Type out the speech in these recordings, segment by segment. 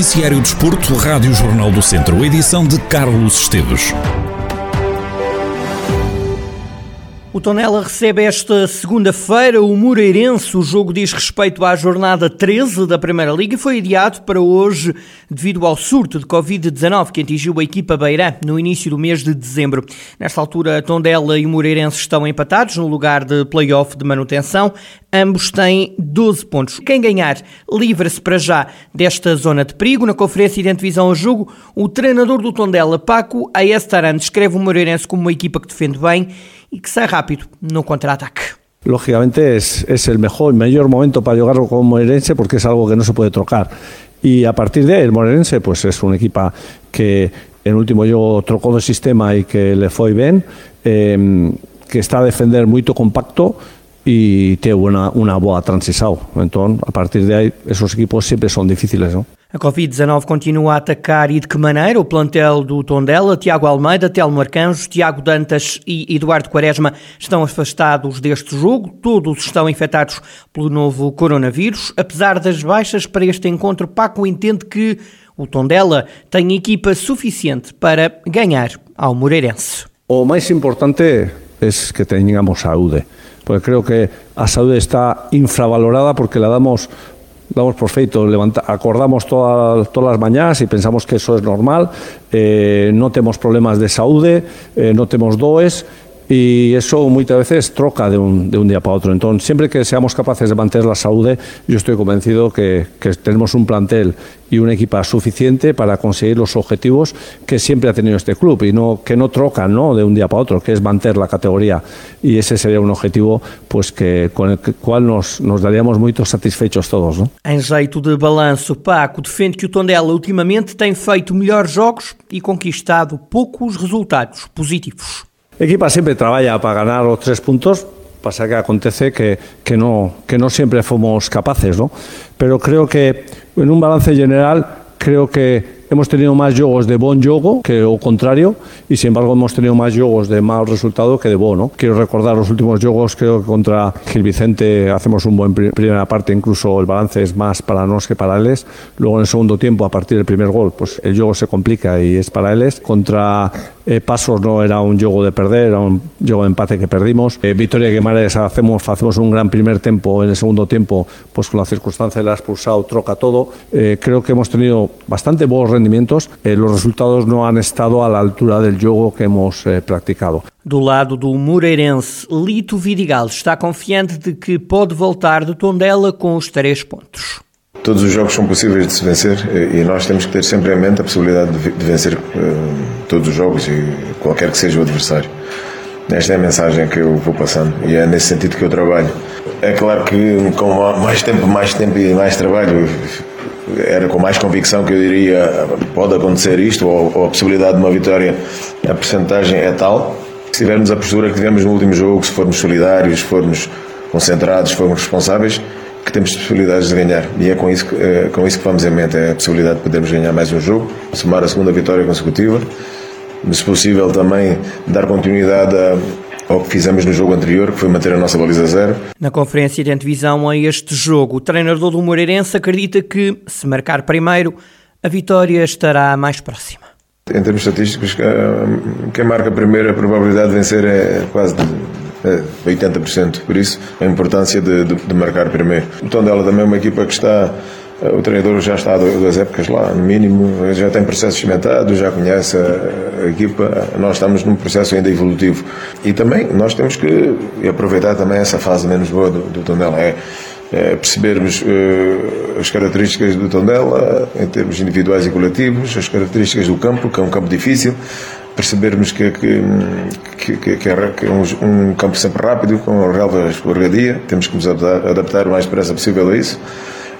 Noticiário Desporto, Rádio Jornal do Centro, edição de Carlos Esteves. O Tonela recebe esta segunda-feira o Moreirense. O jogo diz respeito à jornada 13 da Primeira Liga e foi adiado para hoje devido ao surto de Covid-19 que atingiu a equipa Beirã no início do mês de dezembro. Nesta altura, Tondela e o Moreirense estão empatados no lugar de play-off de manutenção. Ambos têm 12 pontos. Quem ganhar livra-se para já desta zona de perigo. Na conferência de antevisão ao jogo, o treinador do Tondela, Paco Aestaran, descreve o Moreirense como uma equipa que defende bem y que sea rápido no contraataque. Lógicamente es, es el mejor, mayor momento para jugar con Moreirense porque es algo que no se puede trocar. Y a partir de ahí, el Moreirense pues es un equipo que en último yo trocó de sistema y que le fue bien, eh, que está a defender muy compacto y tiene una, una boa transición. Entonces, a partir de ahí, esos equipos siempre son difíciles, ¿no? A Covid-19 continua a atacar e de que maneira o plantel do Tondela, Tiago Almeida, Telmo Arcanjos, Tiago Dantas e Eduardo Quaresma estão afastados deste jogo. Todos estão infectados pelo novo coronavírus. Apesar das baixas para este encontro, Paco entende que o Tondela tem equipa suficiente para ganhar ao Moreirense. O mais importante é que tenhamos saúde, porque creo que a saúde está infravalorada porque la damos damos por feito, levanta, acordamos todas, las mañanas y pensamos que eso es normal, eh, no tenemos problemas de saúde, eh, no tenemos does y eso muchas veces troca de un, de un, día para otro. Entonces, siempre que seamos capaces de mantener la salud, yo estoy convencido que, que, tenemos un plantel y una equipa suficiente para conseguir los objetivos que siempre ha tenido este club y no que no trocan ¿no? de un día para otro, que es mantener la categoría. Y ese sería un objetivo pues que, con el cual nos, nos daríamos muy satisfechos todos. ¿no? Em jeito de balanço, Paco defende que o Tondela ultimamente tem feito melhores jogos e conquistado poucos resultados positivos. Equipa siempre trabaja para ganar los tres puntos, pasa que acontece que, que, no, que no siempre fuimos capaces, ¿no? Pero creo que en un balance general, creo que hemos tenido más juegos de buen juego que o contrario y sin embargo hemos tenido más juegos de mal resultado que de bueno. Quiero recordar los últimos juegos, creo que contra Gil Vicente hacemos un buen primera parte, incluso el balance es más para nosotros que para ellos. Luego en el segundo tiempo, a partir del primer gol, pues el juego se complica y es para ellos. Contra eh, Pasos no era un juego de perder, era un juego de empate que perdimos. Eh, Victoria Guimarães hacemos, hacemos un gran primer tiempo, en el segundo tiempo, pues con la circunstancia de la expulsado, troca todo. Eh, creo que hemos tenido bastante buenos rendimientos, eh, los resultados no han estado a la altura del juego que hemos eh, practicado. Do lado do Moreirense, Lito Vidigal está confiante de que pode voltar de Tondela com os três pontos. Todos os jogos são possíveis de se vencer e nós temos que ter sempre em mente a possibilidade de vencer uh, todos os jogos e qualquer que seja o adversário. Esta é a mensagem que eu vou passando e é nesse sentido que eu trabalho. É claro que com mais tempo, mais tempo e mais trabalho era com mais convicção que eu diria pode acontecer isto ou, ou a possibilidade de uma vitória a percentagem é tal se tivermos a postura que tivemos no último jogo se formos solidários se formos concentrados se formos responsáveis que temos possibilidades de ganhar. E é com isso, é com isso que vamos em mente é a possibilidade de podermos ganhar mais um jogo somar a segunda vitória consecutiva se possível também dar continuidade a ao que fizemos no jogo anterior, que foi manter a nossa baliza zero. Na conferência de antevisão a este jogo, o treinador do Moreirense acredita que, se marcar primeiro, a vitória estará mais próxima. Em termos estatísticos, quem marca primeiro, a probabilidade de vencer é quase de 80%. Por isso, a importância de, de, de marcar primeiro. O Tondela também é uma equipa que está o treinador já está há duas épocas lá, no mínimo, já tem processos cimentados, já conhece a, equipa. Nós estamos num processo ainda evolutivo. E também nós temos que aproveitar também essa fase menos boa do, do Tondela. É, é percebermos uh, as características do Tondela em termos individuais e coletivos, as características do campo, que é um campo difícil, percebermos que, que, que, que é, é um, um, campo sempre rápido, com relvas por dia, temos que nos adaptar, adaptar o mais depressa possível a isso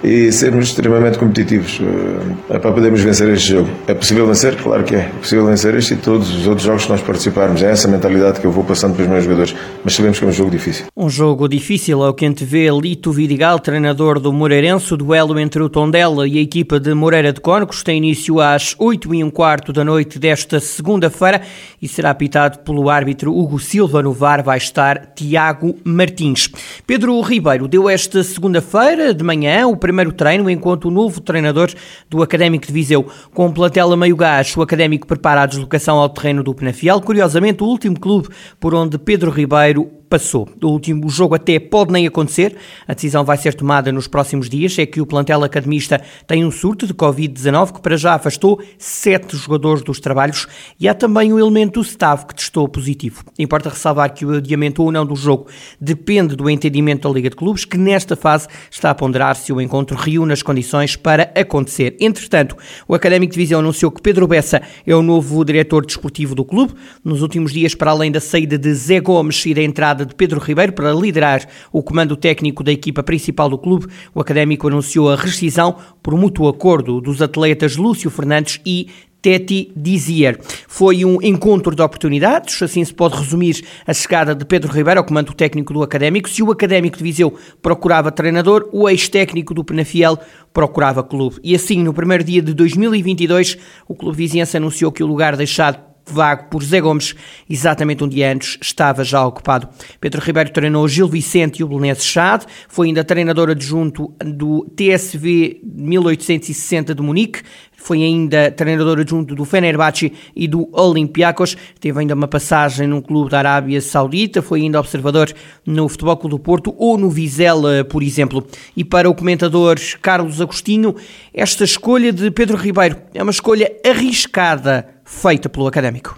e sermos extremamente competitivos uh, para podermos vencer este jogo. É possível vencer? Claro que é. É possível vencer este e todos os outros jogos que nós participarmos. É essa mentalidade que eu vou passando para os meus jogadores. Mas sabemos que é um jogo difícil. Um jogo difícil é o que antevê Lito Vidigal, treinador do Moreirense. O duelo entre o Tondela e a equipa de Moreira de Cónicos tem início às 8 e um quarto da noite desta segunda-feira e será apitado pelo árbitro Hugo Silva. No VAR vai estar Tiago Martins. Pedro Ribeiro deu esta segunda-feira de manhã o primeiro treino enquanto o novo treinador do Académico de Viseu. Com o plantel meio gás, o Académico prepara a deslocação ao terreno do Penafiel. Curiosamente, o último clube por onde Pedro Ribeiro passou. O último jogo até pode nem acontecer, a decisão vai ser tomada nos próximos dias. É que o plantel academista tem um surto de Covid-19 que para já afastou sete jogadores dos trabalhos e há também o elemento do staff que testou positivo. Importa ressalvar que o adiamento ou não do jogo depende do entendimento da Liga de Clubes, que nesta fase está a ponderar se o encontro reúne as condições para acontecer. Entretanto, o Académico de Visão anunciou que Pedro Bessa é o novo diretor desportivo do clube. Nos últimos dias, para além da saída de Zé Gomes e da entrada chegada de Pedro Ribeiro para liderar o comando técnico da equipa principal do clube, o Académico anunciou a rescisão por mútuo acordo dos atletas Lúcio Fernandes e Teti Dizier. Foi um encontro de oportunidades, assim se pode resumir a chegada de Pedro Ribeiro ao comando técnico do Académico. Se o Académico de Viseu procurava treinador, o ex-técnico do Penafiel procurava clube. E assim, no primeiro dia de 2022, o clube viziense anunciou que o lugar deixado vago por Zé Gomes, exatamente um dia antes, estava já ocupado. Pedro Ribeiro treinou Gil Vicente e o Belenenses Chade, foi ainda treinador adjunto do TSV 1860 de Munique, foi ainda treinador adjunto do Fenerbahçe e do Olympiacos, teve ainda uma passagem num clube da Arábia Saudita, foi ainda observador no Futebol Clube do Porto ou no Vizela, por exemplo. E para o comentador Carlos Agostinho, esta escolha de Pedro Ribeiro é uma escolha arriscada feita pelo académico?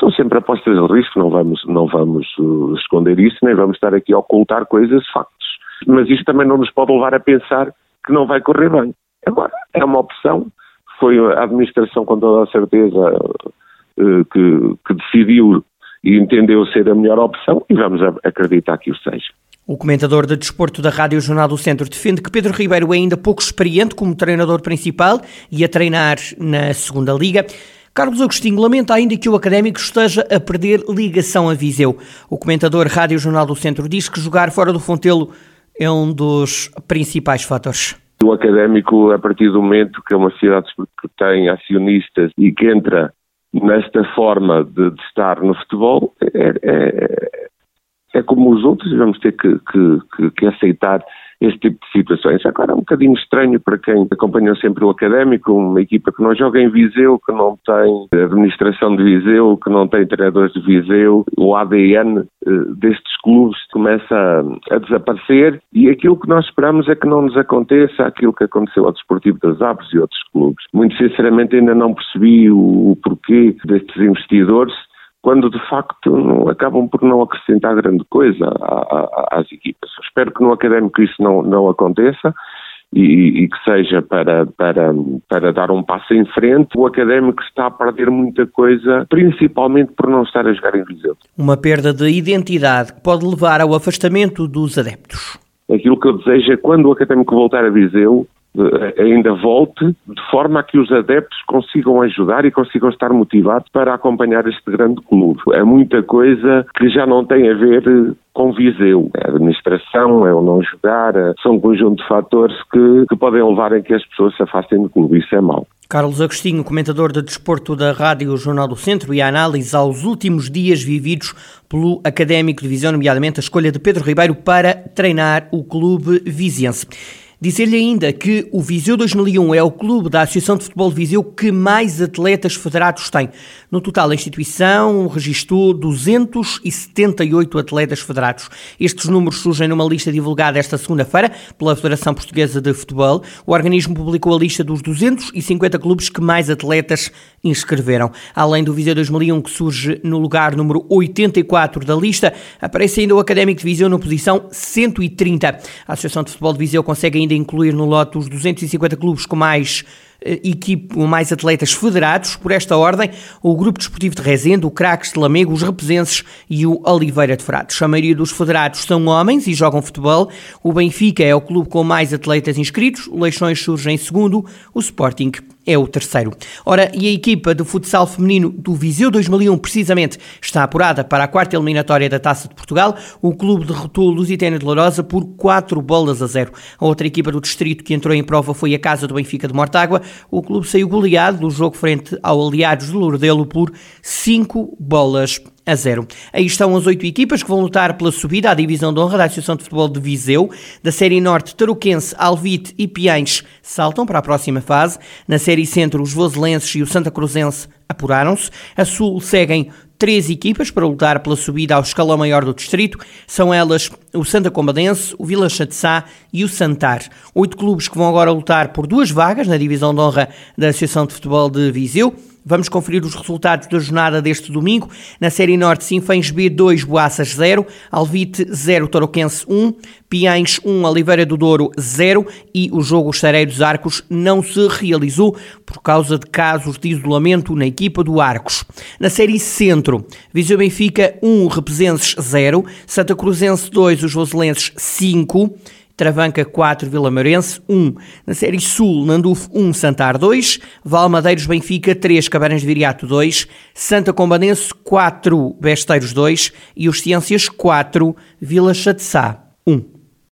São sempre apostas de risco, não vamos, não vamos uh, esconder isso, nem vamos estar aqui a ocultar coisas, factos. Mas isto também não nos pode levar a pensar que não vai correr bem. Agora, é uma opção, foi a administração com toda a certeza uh, que, que decidiu e entendeu ser a melhor opção e vamos acreditar que o seja. O comentador de desporto da Rádio Jornal do Centro defende que Pedro Ribeiro é ainda pouco experiente como treinador principal e a treinar na segunda liga. Carlos Agostinho lamenta ainda que o académico esteja a perder ligação a Viseu. O comentador Rádio Jornal do Centro diz que jogar fora do Fontelo é um dos principais fatores. O académico, a partir do momento que é uma cidade que tem acionistas e que entra nesta forma de, de estar no futebol, é, é, é, como os outros, vamos ter que, que, que aceitar este tipo de situações. Agora é um bocadinho estranho para quem acompanhou sempre o académico, uma equipa que não joga em Viseu, que não tem administração de Viseu, que não tem treinadores de Viseu, o ADN eh, destes clubes começa a, a, desaparecer e aquilo que nós esperamos é que não nos aconteça aquilo que aconteceu ao Desportivo das Aves e outros clubes. Muito sinceramente ainda não percebi o, o porquê destes investidores quando de facto acabam por não acrescentar grande coisa às equipas. espero que no académico isso não, não aconteça. E, e, que seja para, para, para dar um passo em frente. O académico está a perder muita coisa, principalmente por não estar a jogar em Viseu. Uma perda de identidade que pode levar ao afastamento dos adeptos. Aquilo que eu desejo é quando o académico voltar a Viseu, ainda volte, de forma a que os adeptos consigam ajudar e consigam estar motivados para acompanhar este grande clube. É muita coisa que já não tem a ver com Viseu. A administração, é o não jogar, é, são um conjunto de fatores que, que podem levar a que as pessoas se afastem do clube. Isso é mau. Carlos Agostinho, comentador de desporto da Rádio Jornal do Centro e a análise aos últimos dias vividos pelo Académico de Visão, nomeadamente a escolha de Pedro Ribeiro para treinar o clube viziense. Dizer-lhe ainda que o Viseu 2001 é o clube da Associação de Futebol de Viseu que mais atletas federados tem. No total, a instituição registrou 278 atletas federados. Estes números surgem numa lista divulgada esta segunda-feira pela Federação Portuguesa de Futebol. O organismo publicou a lista dos 250 clubes que mais atletas inscreveram. Além do Viseu 2001, que surge no lugar número 84 da lista, aparece ainda o Académico de Viseu na posição 130. A Associação de Futebol de Viseu consegue ainda incluir no lote os 250 clubes com mais equipe, mais atletas federados. Por esta ordem, o Grupo Desportivo de Rezende, o Craques de Lamego, os Represenses e o Oliveira de Fratos. A maioria dos federados são homens e jogam futebol. O Benfica é o clube com mais atletas inscritos. O Leixões surge em segundo. O Sporting é o terceiro. Ora, e a equipa de futsal feminino do Viseu 2001, precisamente, está apurada para a quarta eliminatória da Taça de Portugal. O clube derrotou o Lusitânia de Lourosa por 4 bolas a 0. A outra equipa do distrito que entrou em prova foi a Casa do Benfica de Mortágua. O clube saiu goleado do jogo frente ao Aliados de Lourdelo por 5 bolas a zero. Aí estão as oito equipas que vão lutar pela subida à divisão de honra da Associação de Futebol de Viseu. Da Série Norte, Tarouquense, Alvite e Piães saltam para a próxima fase. Na Série Centro, os Voselenses e o Santa Cruzense apuraram-se. A Sul seguem três equipas para lutar pela subida ao escalão maior do distrito. São elas o Santa Combadense, o Vila Chatzá e o Santar. Oito clubes que vão agora lutar por duas vagas na divisão de honra da Associação de Futebol de Viseu. Vamos conferir os resultados da jornada deste domingo. Na Série Norte, Sinfãs B 2, Boaças 0, Alvite 0, Toroquense 1, Piães 1, Oliveira do Douro 0 e o jogo Estareiros Arcos não se realizou por causa de casos de isolamento na equipa do Arcos. Na Série Centro, Viseu Benfica 1, Represenses 0, Santa Cruzense 2, os Roselenses 5, Travanca 4, Vila Meirense 1. Na Série Sul, Nandufo 1, Santar 2. Valmadeiros Benfica 3, Cabarões de Viriato 2. Santa Combanense 4, Besteiros 2. E os Ciências 4, Vila Chatzá 1.